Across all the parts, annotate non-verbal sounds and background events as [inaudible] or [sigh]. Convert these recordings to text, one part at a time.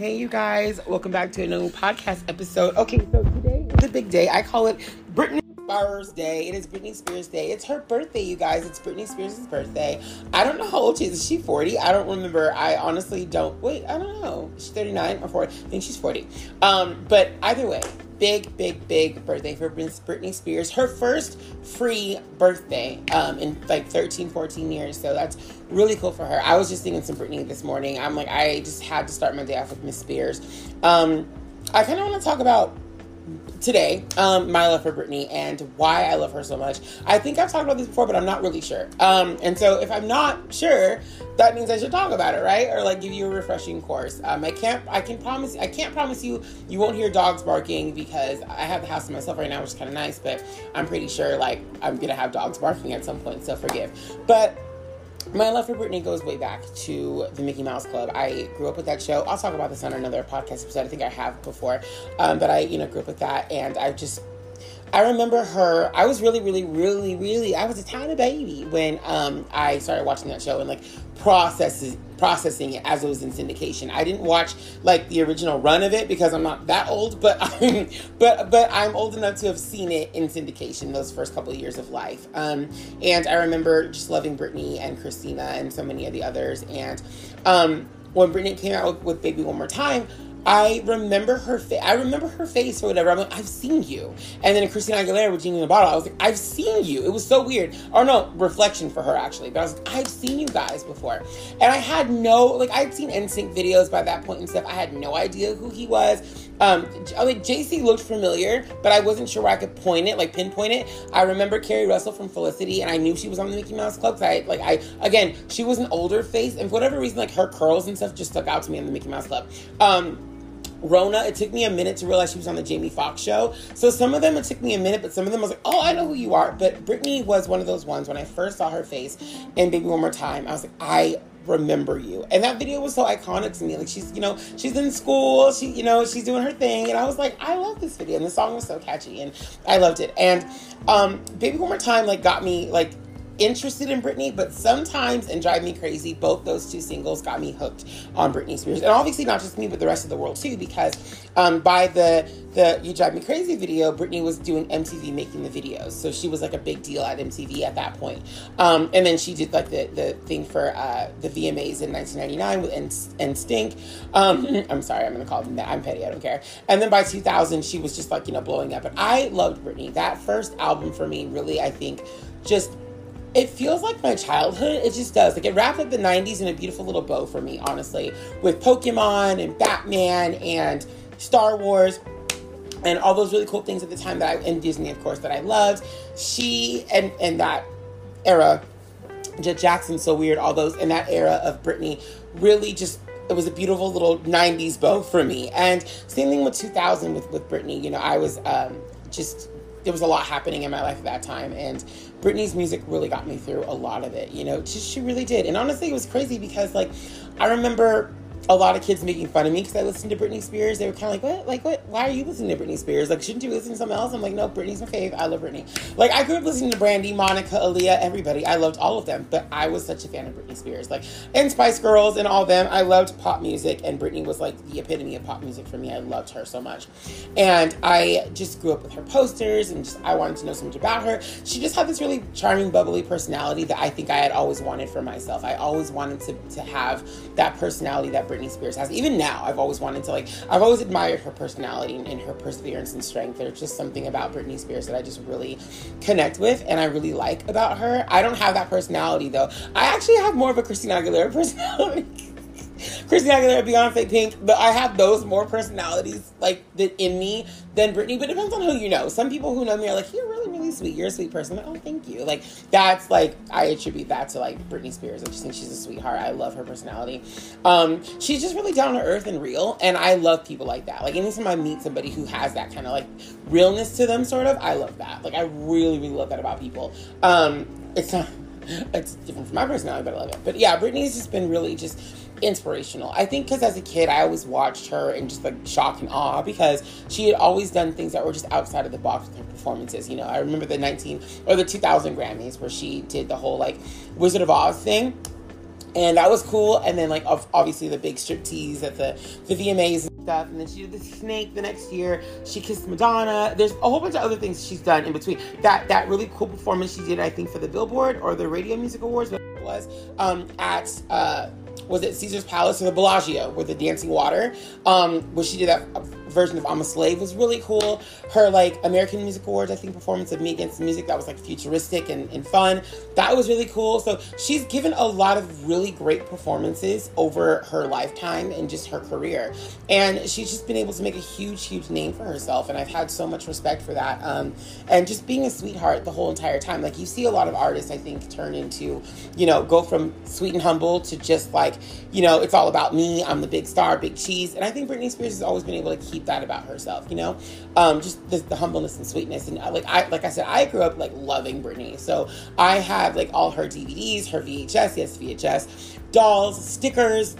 Hey, you guys, welcome back to a new podcast episode. Okay, so today is a big day. I call it Britney Spears Day. It is Britney Spears Day. It's her birthday, you guys. It's Britney Spears' birthday. I don't know how old she is. Is she 40? I don't remember. I honestly don't. Wait, I don't know. She's 39 or 40. I think she's 40. Um, but either way, big, big, big birthday for Britney Spears. Her first free birthday um, in like 13, 14 years. So that's really cool for her. I was just singing some Britney this morning. I'm like, I just had to start my day off with Miss Spears. Um, I kind of want to talk about today um, my love for Britney and why I love her so much. I think I've talked about this before, but I'm not really sure. Um, and so if I'm not sure, that means I should talk about it, right? Or like give you a refreshing course. Um, I can't. I can promise. I can't promise you you won't hear dogs barking because I have the house to myself right now, which is kind of nice. But I'm pretty sure like I'm gonna have dogs barking at some point. So forgive. But my love for Britney goes way back to the Mickey Mouse Club. I grew up with that show. I'll talk about this on another podcast episode. I think I have before, um, but I, you know, grew up with that, and I've just I remember her. I was really, really, really, really. I was a tiny baby when um, I started watching that show and like processes processing it as it was in syndication. I didn't watch like the original run of it because I'm not that old, but [laughs] I'm, but but I'm old enough to have seen it in syndication those first couple of years of life. Um, and I remember just loving Britney and Christina and so many of the others. And um, when Britney came out with Baby One More Time. I remember her face. I remember her face or whatever. I'm like, I've seen you. And then Christina Aguilera with Genie in the Bottle, I was like, I've seen you. It was so weird. Or no, reflection for her actually. But I was like, I've seen you guys before. And I had no, like, I'd seen NSYNC videos by that point and stuff. I had no idea who he was. Um, I mean, JC looked familiar, but I wasn't sure where I could point it, like pinpoint it. I remember Keri Russell from Felicity, and I knew she was on the Mickey Mouse Club. I like, I again, she was an older face, and for whatever reason, like her curls and stuff just stuck out to me on the Mickey Mouse Club. Um, Rhona, it took me a minute to realize she was on the Jamie Foxx show. So some of them it took me a minute, but some of them I was like, oh, I know who you are. But Britney was one of those ones when I first saw her face in Baby One More Time, I was like, I remember you. And that video was so iconic to me. Like she's, you know, she's in school, she, you know, she's doing her thing. And I was like, I love this video. And the song was so catchy and I loved it. And um Baby One More Time like got me like interested in Britney, but sometimes and drive me crazy. Both those two singles got me hooked on Britney Spears, and obviously not just me, but the rest of the world too. Because um, by the the "You Drive Me Crazy" video, Britney was doing MTV making the videos, so she was like a big deal at MTV at that point. Um, and then she did like the the thing for uh, the VMAs in 1999 with NSYNC. Um, [laughs] I'm sorry, I'm gonna call them that. I'm petty. I don't care. And then by 2000, she was just like you know blowing up. But I loved Britney. That first album for me, really, I think, just it feels like my childhood. It just does. Like it wrapped up the 90s in a beautiful little bow for me, honestly, with Pokemon and Batman and Star Wars and all those really cool things at the time that I and Disney, of course, that I loved. She and and that era, Jett Jackson, so weird. All those in that era of Britney, really just it was a beautiful little 90s bow for me. And same thing with 2000 with with Britney. You know, I was um, just there was a lot happening in my life at that time and Britney's music really got me through a lot of it, you know, just, she really did. And honestly, it was crazy because, like, I remember a lot of kids making fun of me because I listened to Britney Spears. They were kind of like, "What? Like, what? Why are you listening to Britney Spears? Like, shouldn't you listen to something else?" I'm like, "No, Britney's my fave. I love Britney." Like, I grew up listening to Brandy, Monica, Aaliyah, everybody. I loved all of them, but I was such a fan of Britney Spears. Like, and Spice Girls and all them. I loved pop music, and Britney was like the epitome of pop music for me. I loved her so much, and I just grew up with her posters, and just I wanted to know so much about her. She just had this really charming, bubbly personality that I think I had always wanted for myself. I always wanted to to have that personality that Britney Spears has, even now. I've always wanted to like. I've always admired her personality and, and her perseverance and strength. There's just something about Britney Spears that I just really connect with and I really like about her. I don't have that personality though. I actually have more of a Christina Aguilera [laughs] personality. Christina Aguilera, Beyonce, Pink, but I have those more personalities like that in me than Britney. But it depends on who you know. Some people who know me are like, "You're really, really sweet. You're a sweet person." Like, oh, thank you. Like that's like I attribute that to like Britney Spears. I just think she's a sweetheart. I love her personality. Um, she's just really down to earth and real, and I love people like that. Like anytime I meet somebody who has that kind of like realness to them, sort of, I love that. Like I really, really love that about people. Um, it's not. [laughs] It's different from my personality, but I love it. But yeah, Britney's just been really just inspirational. I think because as a kid, I always watched her in just like shock and awe because she had always done things that were just outside of the box with her performances. You know, I remember the 19 or the 2000 Grammys where she did the whole like Wizard of Oz thing and that was cool. And then like obviously the big striptease at the the VMAs and stuff. And then she did the snake the next year. She kissed Madonna. There's a whole bunch of other things she's done in between. That that really cool performance she did, I think, for the Billboard or the Radio Music Awards, it was um, at. Uh, was it Caesar's Palace or the Bellagio with the dancing water? Um, where she did that version of I'm a Slave was really cool. Her like American Music Awards, I think, performance of Me Against Music that was like futuristic and, and fun. That was really cool. So she's given a lot of really great performances over her lifetime and just her career. And she's just been able to make a huge, huge name for herself. And I've had so much respect for that. Um, and just being a sweetheart the whole entire time. Like you see a lot of artists, I think, turn into, you know, go from sweet and humble to just like, you know, it's all about me. I'm the big star, big cheese. And I think Britney Spears has always been able to keep that about herself, you know, um, just the, the, humbleness and sweetness. And uh, like I, like I said, I grew up like loving Britney. So I have like all her DVDs, her VHS, yes, VHS, dolls, stickers,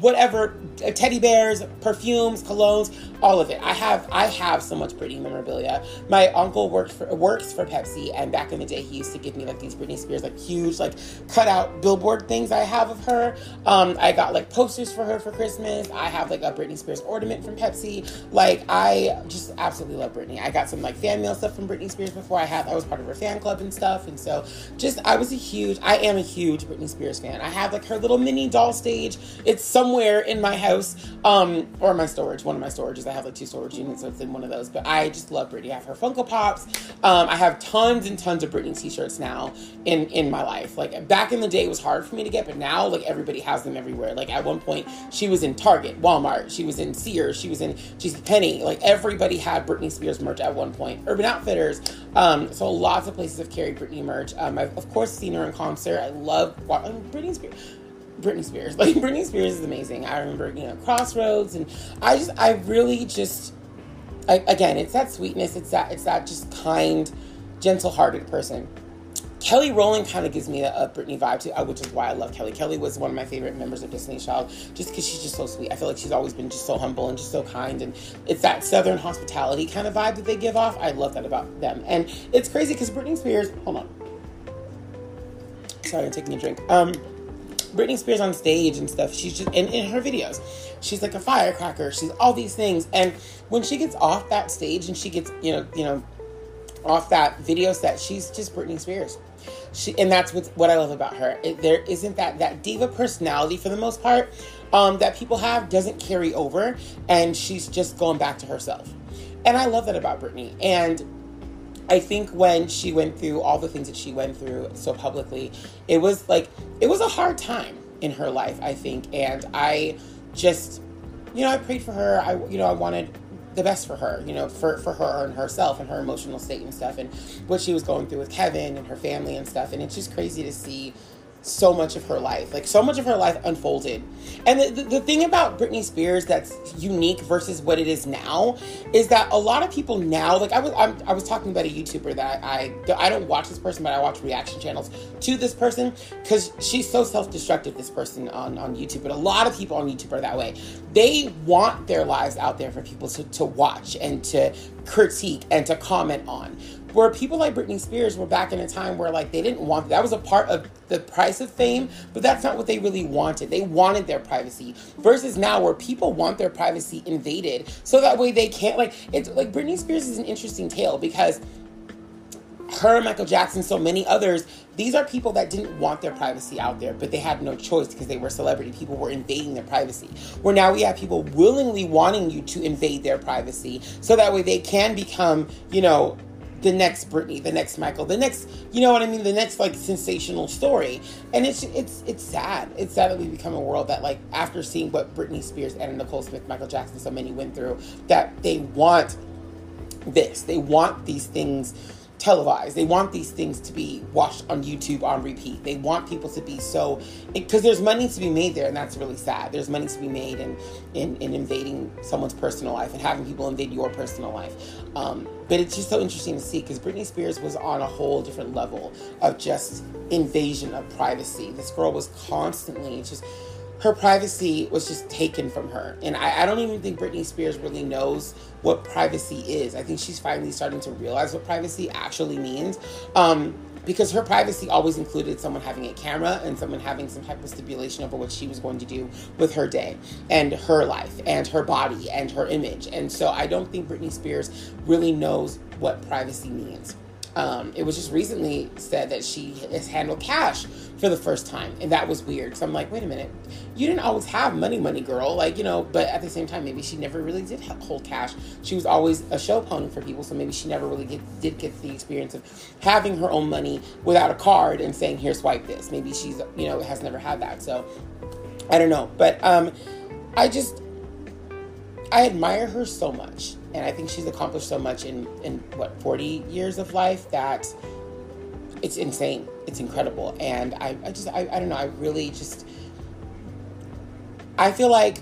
whatever uh, teddy bears perfumes colognes all of it. I have i have so much britney memorabilia. My uncle worked for works for pepsi and back in the day he used to give me like these britney spears like huge like cut out billboard things i have of her. Um, i got like posters for her for christmas. I have like a britney spears ornament from pepsi. Like i just absolutely love britney. I got some like fan mail stuff from britney spears before i had i was part of her fan club and stuff and so just i was a huge i am a huge britney spears fan. I have like her little mini doll stage. It's so somewhere in my house, um, or my storage, one of my storages. I have like two storage units, so it's in one of those. But I just love Britney. I have her Funko Pops. Um, I have tons and tons of Britney t-shirts now in in my life. Like back in the day, it was hard for me to get, but now like everybody has them everywhere. Like at one point, she was in Target, Walmart, she was in Sears, she was in JCPenney. Like everybody had Britney Spears merch at one point. Urban Outfitters. Um, so lots of places have carried Britney merch. Um, I've of course seen her in concert. I love Britney Spears. Britney Spears. [laughs] Like Britney Spears is amazing. I remember, you know, Crossroads, and I just, I really just, I, again, it's that sweetness. It's that, it's that just kind, gentle-hearted person. Kelly Rowland kind of gives me a, a Britney vibe too, uh, which is why I love Kelly. Kelly was one of my favorite members of Destiny's Child, just because she's just so sweet. I feel like she's always been just so humble and just so kind, and it's that Southern hospitality kind of vibe that they give off. I love that about them, and it's crazy because Britney Spears. Hold on, sorry, I'm taking a drink. Um, Britney Spears on stage and stuff, she's just in, in her videos, she's like a firecracker. She's all these things, and when she gets off that stage and she gets you know you know off that video set, she's just Britney Spears. She, and that's what, what I love about her. It, there isn't that that diva personality for the most part um, that people have doesn't carry over, and she's just going back to herself. And I love that about Britney. And I think when she went through all the things that she went through so publicly, it was like it was a hard time in her life, I think, and I just you know, I prayed for her. I you know, I wanted the best for her, you know, for, for her and herself and her emotional state and stuff and what she was going through with Kevin and her family and stuff. And it's just crazy to see so much of her life. Like so much of her life unfolded. And the, the, the, thing about Britney Spears that's unique versus what it is now is that a lot of people now, like I was, I'm, i was talking about a YouTuber that I, I don't watch this person, but I watch reaction channels to this person because she's so self-destructive. This person on on YouTube, but a lot of people on YouTube are that way. They want their lives out there for people to to watch and to critique and to comment on where people like Britney Spears were back in a time where like they didn't want that was a part of the price of fame, but that's not what they really wanted. They wanted their privacy versus now where people want their privacy invaded so that way they can't like it's like Britney Spears is an interesting tale because her, Michael Jackson, so many others, these are people that didn't want their privacy out there, but they had no choice because they were celebrity. People were invading their privacy. Where now we have people willingly wanting you to invade their privacy so that way they can become, you know, the next Britney, the next Michael, the next, you know what I mean, the next like sensational story. And it's it's it's sad. It's sad that we become a world that like after seeing what Britney Spears and Nicole Smith, Michael Jackson, so many went through, that they want this. They want these things televised. They want these things to be watched on YouTube on repeat. They want people to be so because there's money to be made there, and that's really sad. There's money to be made in in, in invading someone's personal life and having people invade your personal life. Um, but it's just so interesting to see because Britney Spears was on a whole different level of just invasion of privacy. This girl was constantly just her privacy was just taken from her. And I, I, don't even think Britney Spears really knows what privacy is. I think she's finally starting to realize what privacy actually means. Um, because her privacy always included someone having a camera and someone having some type of stipulation over what she was going to do with her day and her life and her body and her image. And so I don't think Britney Spears really knows what privacy means. Um, it was just recently said that she has handled cash for the first time, and that was weird. So I'm like, wait a minute, you didn't always have money, money girl, like you know. But at the same time, maybe she never really did hold cash. She was always a show pony for people, so maybe she never really get, did get the experience of having her own money without a card and saying, "Here, swipe this." Maybe she's you know has never had that. So I don't know, but um, I just I admire her so much and I think she's accomplished so much in in what 40 years of life that it's insane. It's incredible, and I, I just I, I don't know. I really just I feel like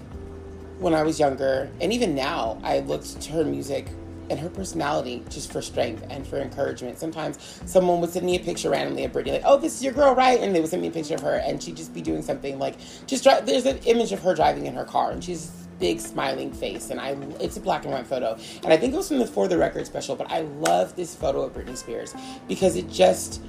when I was younger, and even now, I looked to her music and her personality just for strength and for encouragement. Sometimes someone would send me a picture randomly of Britney, like, "Oh, this is your girl, right?" And they would send me a picture of her, and she'd just be doing something like just drive. There's an image of her driving in her car, and she's big smiling face, and I it's a black and white photo, and I think it was from the For the Record special. But I love this photo of Britney Spears because it just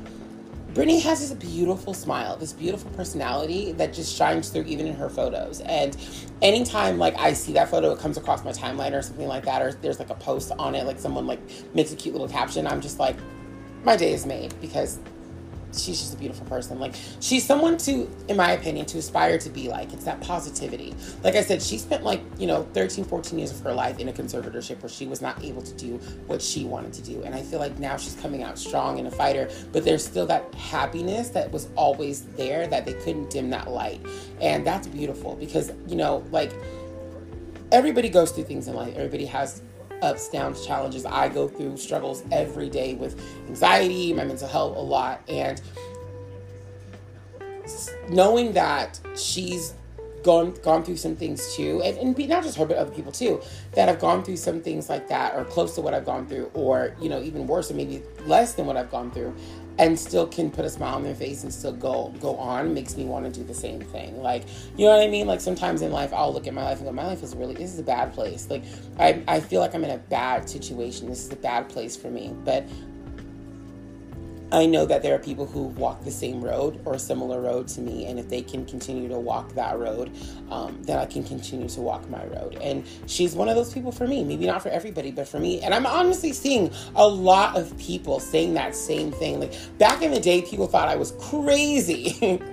Britney has this beautiful smile, this beautiful personality that just shines through even in her photos. And anytime like I see that photo, it comes across my timeline or something like that, or there's like a post on it, like someone like makes a cute little caption, I'm just like, my day is made because she's just a beautiful person. Like she's someone to, in my opinion, to aspire to be like. It's that positivity. Like I said, she spent like, you know, 13, 14 years of her life in a conservatorship where she was not able to do what she wanted to do. And I feel like now she's coming out strong and a fighter, but there's still that happiness that was always there that they couldn't dim that light. And that's beautiful because, you know, like everybody goes through things in life. Everybody has ups, downs, challenges. I go through struggles every day with anxiety, my mental health a lot. And knowing that she's gone gone through some things too, and, and not just her but other people too, that have gone through some things like that or close to what I've gone through, or you know, even worse or maybe less than what I've gone through and still can put a smile on their face and still go go on makes me want to do the same thing. Like, you know what I mean? Like sometimes in life I'll look at my life and go, My life is really this is a bad place. Like I, I feel like I'm in a bad situation. This is a bad place for me. But I know that there are people who walk the same road or similar road to me, and if they can continue to walk that road, um, then I can continue to walk my road. And she's one of those people for me. Maybe not for everybody, but for me. And I'm honestly seeing a lot of people saying that same thing. Like back in the day, people thought I was crazy. [laughs]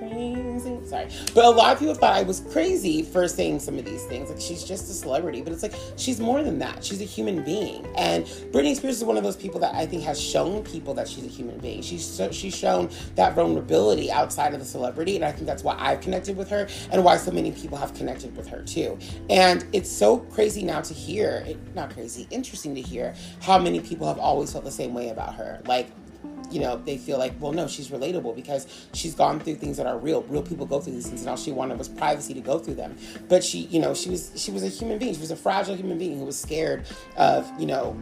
Sorry. But a lot of people thought I was crazy for saying some of these things. Like she's just a celebrity, but it's like she's more than that. She's a human being. And Britney Spears is one of those people that I think has shown people that she's a human being. She's she's shown that vulnerability outside of the celebrity, and I think that's why I've connected with her and why so many people have connected with her too. And it's so crazy now to hear, not crazy, interesting to hear how many people have always felt the same way about her. Like you know, they feel like, well, no, she's relatable because she's gone through things that are real. Real people go through these things, and all she wanted was privacy to go through them. But she, you know, she was she was a human being. She was a fragile human being who was scared of, you know,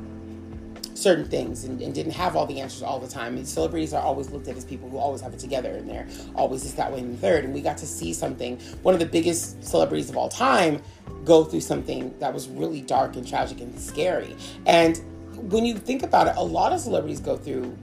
certain things and, and, didn't have all the answers all the time. And celebrities are always looked at as people who always have it together and they're always just that way in the third. And we got to see something, one of the biggest celebrities of all time go through something that was really dark and tragic and scary. And when you think about it, a lot of celebrities go through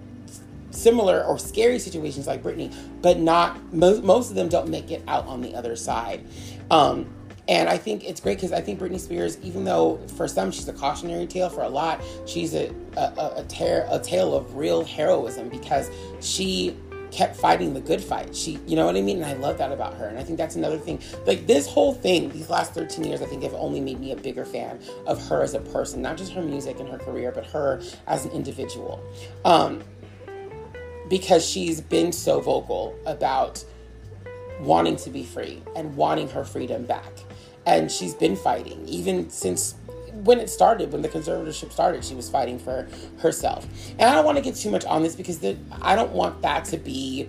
similar or scary situations like Britney, but not most, most of them don't make it out on the other side. Um, and I think it's great because I think Britney Spears, even though for some she's a cautionary tale, for a lot she's a a, a, tear, a tale of real heroism because she kept fighting the good fight. She, you know what I mean? And I love that about her. And I think that's another thing. Like this whole thing, these last 13 years, I think have only made me a bigger fan of her as a person, not just her music and her career, but her as an individual. Um, because she's been so vocal about wanting to be free and wanting her freedom back. And she's been fighting even since when it started, when the conservatorship started, she was fighting for herself. And I don't want to get too much on this because the, I don't want that to be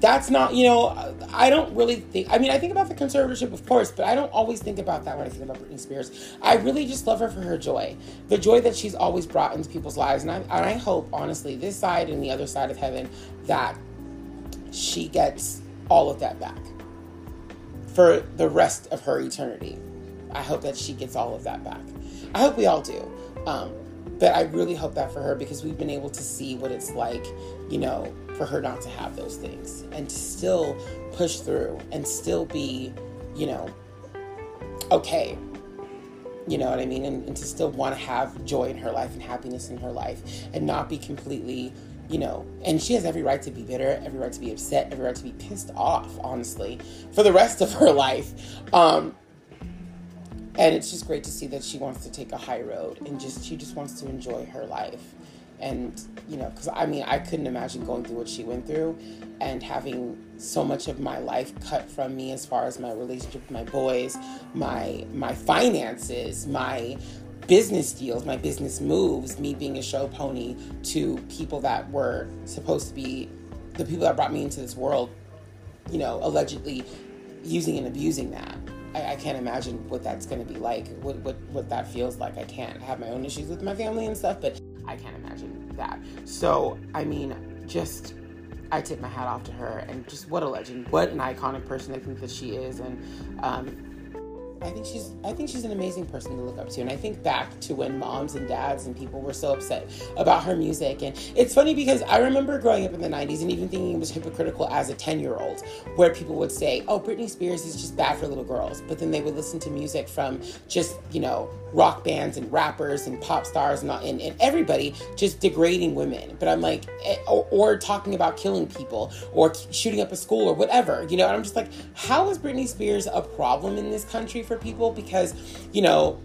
that's not, you know, I don't really think, I mean, I think about the conservatorship, of course, but I don't always think about that when I think about Britney Spears. I really just love her for her joy, the joy that she's always brought into people's lives. And I, and I hope, honestly, this side and the other side of heaven, that she gets all of that back for the rest of her eternity. I hope that she gets all of that back. I hope we all do. Um, but I really hope that for her because we've been able to see what it's like, you know, for her not to have those things and to still push through and still be, you know, okay. You know what I mean? And, and to still want to have joy in her life and happiness in her life and not be completely, you know, and she has every right to be bitter, every right to be upset, every right to be pissed off, honestly, for the rest of [laughs] her life. Um, and it's just great to see that she wants to take a high road and just she just wants to enjoy her life and you know because i mean i couldn't imagine going through what she went through and having so much of my life cut from me as far as my relationship with my boys my my finances my business deals my business moves me being a show pony to people that were supposed to be the people that brought me into this world you know allegedly using and abusing that I, I can't imagine what that's going to be like, what, what, what that feels like. I can't have my own issues with my family and stuff, but I can't imagine that. So, I mean, just I tip my hat off to her and just what a legend, what an iconic person I think that she is, and um, I think she's I think she's an amazing person to look up to. And I think back to when moms and dads and people were so upset about her music. And it's funny because I remember growing up in the 90s and even thinking it was hypocritical as a 10-year-old where people would say, "Oh, Britney Spears is just bad for little girls." But then they would listen to music from just, you know, rock bands and rappers and pop stars and, and, and everybody just degrading women. But I'm like, eh, or, or, talking about killing people or shooting up a school or whatever, you know, and I'm just like, how is Britney Spears a problem in this country for people? Because, you know,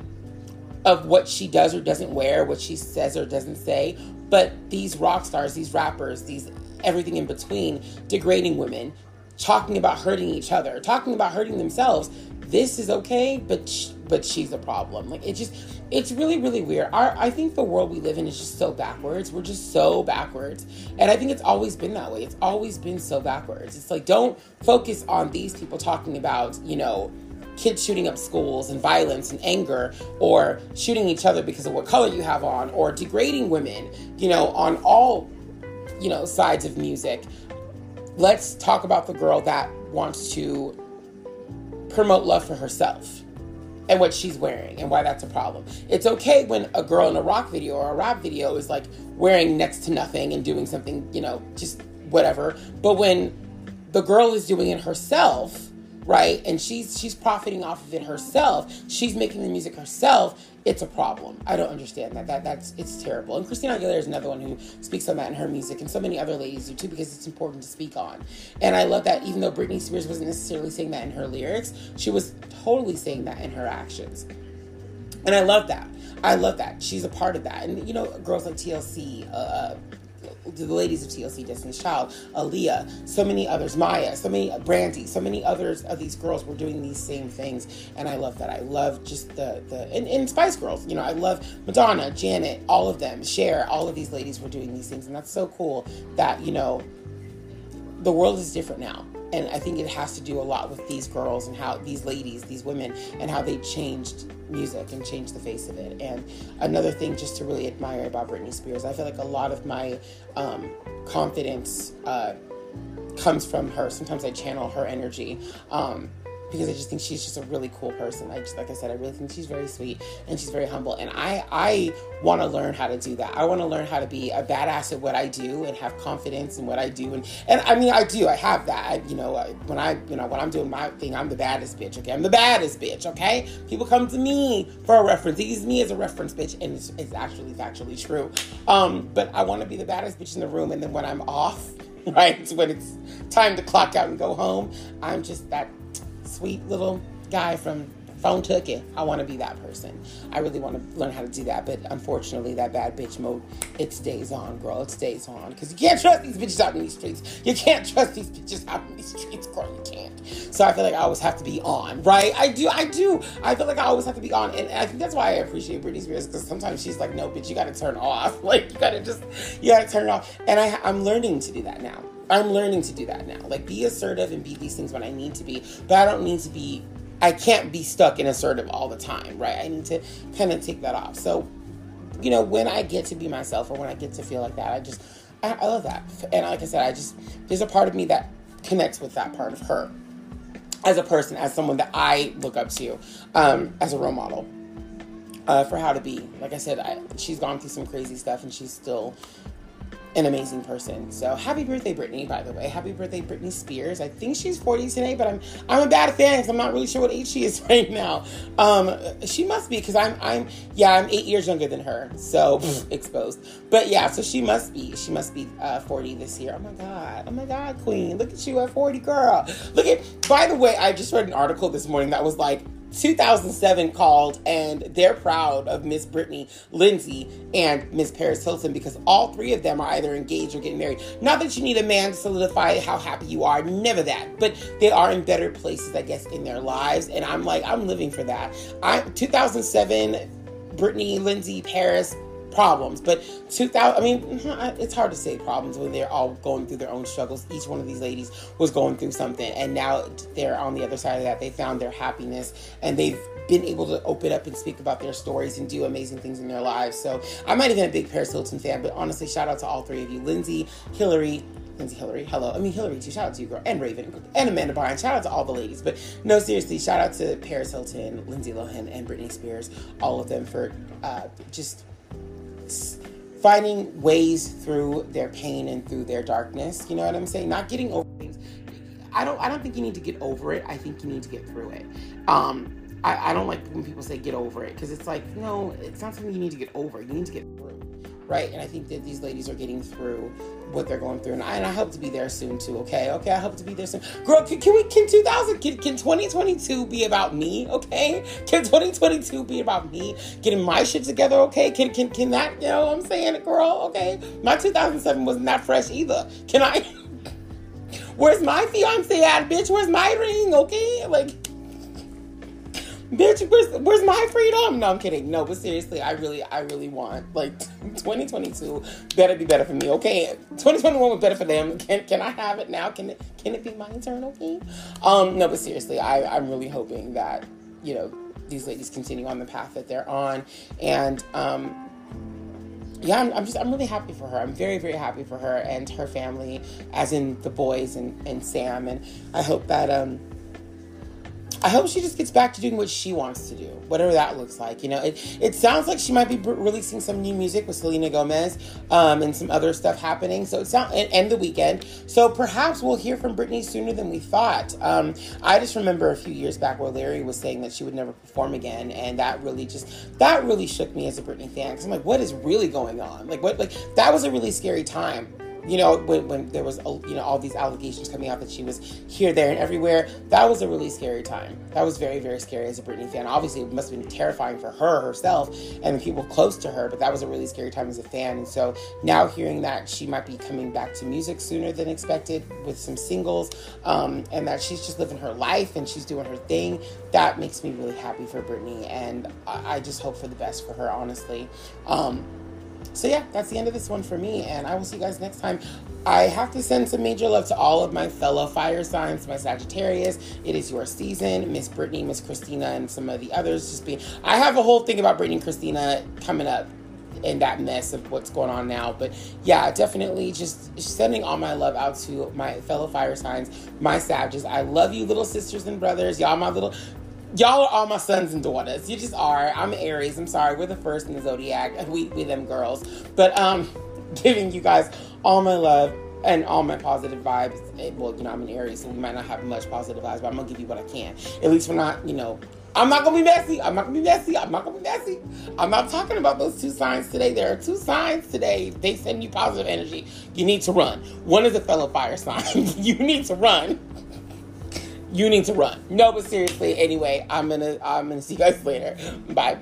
of what she does or doesn't wear, what she says or doesn't say. But these rock stars, these rappers, these everything in between, degrading women, talking about hurting each other, talking about hurting themselves. This is okay, but but she's a problem. Like it just, it's really really weird. Our I think the world we live in is just so backwards. We're just so backwards, and I think it's always been that way. It's always been so backwards. It's like don't focus on these people talking about you know kids shooting up schools and violence and anger or shooting each other because of what color you have on or degrading women you know on all you know sides of music let's talk about the girl that wants to promote love for herself and what she's wearing and why that's a problem. It's okay when a girl in a rock video or a rap video is like wearing next to nothing and doing something, you know, just whatever. But when the girl is doing it herself right? And she's she's profiting off of it herself. She's making the music herself. It's a problem. I don't understand that. That that's it's terrible. And Christina Aguilera is another one who speaks on that in her music, and so many other ladies do too because it's important to speak on. And I love that even though Britney Spears wasn't necessarily saying that in her lyrics, she was totally saying that in her actions. And I love that. I love that. She's a part of that. And you know, girls like TLC, uh, the ladies of TLC Destiny's Child, Aaliyah, so many others, Maya, so many uh, Brandy, so many others of these girls were doing these same things, and I love that. I love just the the and, and Spice Girls, you know, I love Madonna, Janet, all of them, Cher, all of these ladies were doing these things, and that's so cool that you know the world is different now and I think it has to do a lot with these girls and how these ladies, these women, and how they changed music and changed the face of it. And another thing, just to really admire about Britney Spears, I feel like a lot of my um, confidence uh, comes from her. Sometimes I channel her energy. Um, because I just think she's just a really cool person. I just like I said, I really think she's very sweet and she's very humble. And I I want to learn how to do that. I want to learn how to be a badass at what I do and have confidence in what I do. And and I mean I do. I have that. I, you know when I you know when I'm doing my thing, I'm the baddest bitch. Okay, I'm the baddest bitch. Okay, people come to me for a reference. They use me as a reference, bitch, and it's, it's actually factually true. Um, but I want to be the baddest bitch in the room. And then when I'm off. [laughs] Right when it's time to clock out and go home, I'm just that sweet little guy from phone took it. I want to be that person. I really want to learn how to do that. But unfortunately, that bad bitch mode, it stays on, girl. It stays on. Because you can't trust these bitches out in these streets. You can't trust these bitches out in these streets, girl. You can't. So I feel like I always have to be on, right? I do. I do. I feel like I always have to be on. And I think that's why I appreciate Britney Spears. Because sometimes she's like, no, bitch, you got to turn off. [laughs] Like, you got to just, you got to turn it off. And I, I'm learning to do that now. I'm learning to do that now. Like be assertive and be these things when I need to be, but I don't need to be I can't be stuck in assertive all the time, right? I need to kind of take that off. So, you know, when I get to be myself or when I get to feel like that, I just I, I love that. And like I said, I just there's a part of me that connects with that part of her as a person, as someone that I look up to, um, as a role model. uh, for how to be. Like I said, I, she's gone through some crazy stuff and she's still an amazing person. So happy birthday, Britney, by the way. Happy birthday, Britney Spears. I think she's 40 today, but I'm I'm a bad fan because I'm not really sure what age she is [laughs] right now. Um, she must be because I'm I'm yeah, I'm eight years younger than her. So exposed. But yeah, so she must be. She must be uh, 40 this year. Oh my god. Oh my god, Queen. Look at you at 40, girl. Look at by the way, I just read an article this morning that was like 2007 called and they're proud of Miss Britney Lindsay and Miss Paris Hilton because all three of them are either engaged or getting married. Not that you need a man to solidify how happy you are, never that, but they are in better places, I guess, in their lives. And I'm like, I'm living for that. I 2007, Britney, Lindsay, Paris, problems. But 2000, I mean, it's hard to say problems when they're all going through their own struggles. Each one of these ladies was going through something, and now they're on the other side of that. They found their happiness, and they've been able to open up and speak about their stories and do amazing things in their lives. So I'm not even a big Paris Hilton fan, but honestly, shout out to all three of you, Lindsay, Hillary, Lindsay Hillary, hello. I mean Hillary too. Shout out to you, girl, and Raven, and Amanda Bynes. Shout out to all the ladies. But no, seriously, shout out to Paris Hilton, Lindsay Lohan, and Britney Spears. All of them for uh, just finding ways through their pain and through their darkness. You know what I'm saying? Not getting over things. I don't. I don't think you need to get over it. I think you need to get through it. Um, I, I don't like when people say get over it because it's like no, it's not something you need to get over. You need to get through, right? And I think that these ladies are getting through what they're going through, and I, and I hope to be there soon too. Okay, okay, I hope to be there soon. Girl, can, can we? Can 2000? Can, can 2022 be about me? Okay, can 2022 be about me getting my shit together? Okay, can can can that? You know what I'm saying, girl? Okay, my 2007 wasn't that fresh either. Can I? [laughs] Where's my fiance at, bitch? Where's my ring? Okay, like bitch, where's where's my freedom? No, I'm kidding. No, but seriously, I really, I really want like [laughs] 2022 better be better for me. Okay, 2021 was better for them. Can can I have it now? Can it can it be my turn? Okay. Um, no, but seriously, I I'm really hoping that you know these ladies continue on the path that they're on, and um yeah, I'm, I'm, just I'm really happy for her. I'm very very happy for her and her family, as in the boys and and Sam, and I hope that um I hope she just gets back to doing what she wants to do, whatever that looks like. You know, it, it sounds like she might be releasing some new music with Selena Gomez um, and some other stuff happening. So it sounds and, and, the Weeknd. So perhaps we'll hear from Britney sooner than we thought. Um, I just remember a few years back where Larry was saying that she would never perform again, and that really just that really shook me as a Britney fan because I'm like, what is really going on? Like, what? Like that was a really scary time you know, when, when there was, you know, all these allegations coming out that she was here, there, and everywhere, that was a really scary time. That was very, very scary as a Britney fan. Obviously, it must have been terrifying for her herself and the people close to her, but that was a really scary time as a fan. And so now hearing that she might be coming back to music sooner than expected with some singles, um, and that she's just living her life and she's doing her thing, that makes me really happy for Britney. And I, I just hope for the best for her, honestly. Um, so yeah, that's the end of this one for me, and I will see you guys next time. I have to send some major love to all of my fellow fire signs, my Sagittarius. It is your season, Miss Britney, Miss Christina, and some of the others. Just be. I have a whole thing about Britney and Christina coming up in that mess of what's going on now. But yeah, definitely just sending all my love out to my fellow fire signs, my Sages. I love you, little sisters and brothers. Y'all, my little y'all are all my sons and daughters. You just are. I'm Aries. I'm sorry. We're the first in the zodiac. We we them girls. But um, [laughs] giving you guys all my love and all my positive vibes. Well, you know, I'm an Aries, so we might not have much positive vibes, but I'm gonna give you what I can. At least we're not, you know. I'm not gonna be messy. I'm not gonna be messy. I'm not gonna be messy. I'm not talking about those two signs today. There are two signs today. They send you positive energy. You need to run. One is a fellow fire [laughs] sign. you need to run you need to run. No, but seriously, anyway, I'm gonna I'm gonna see you guys later. Bye.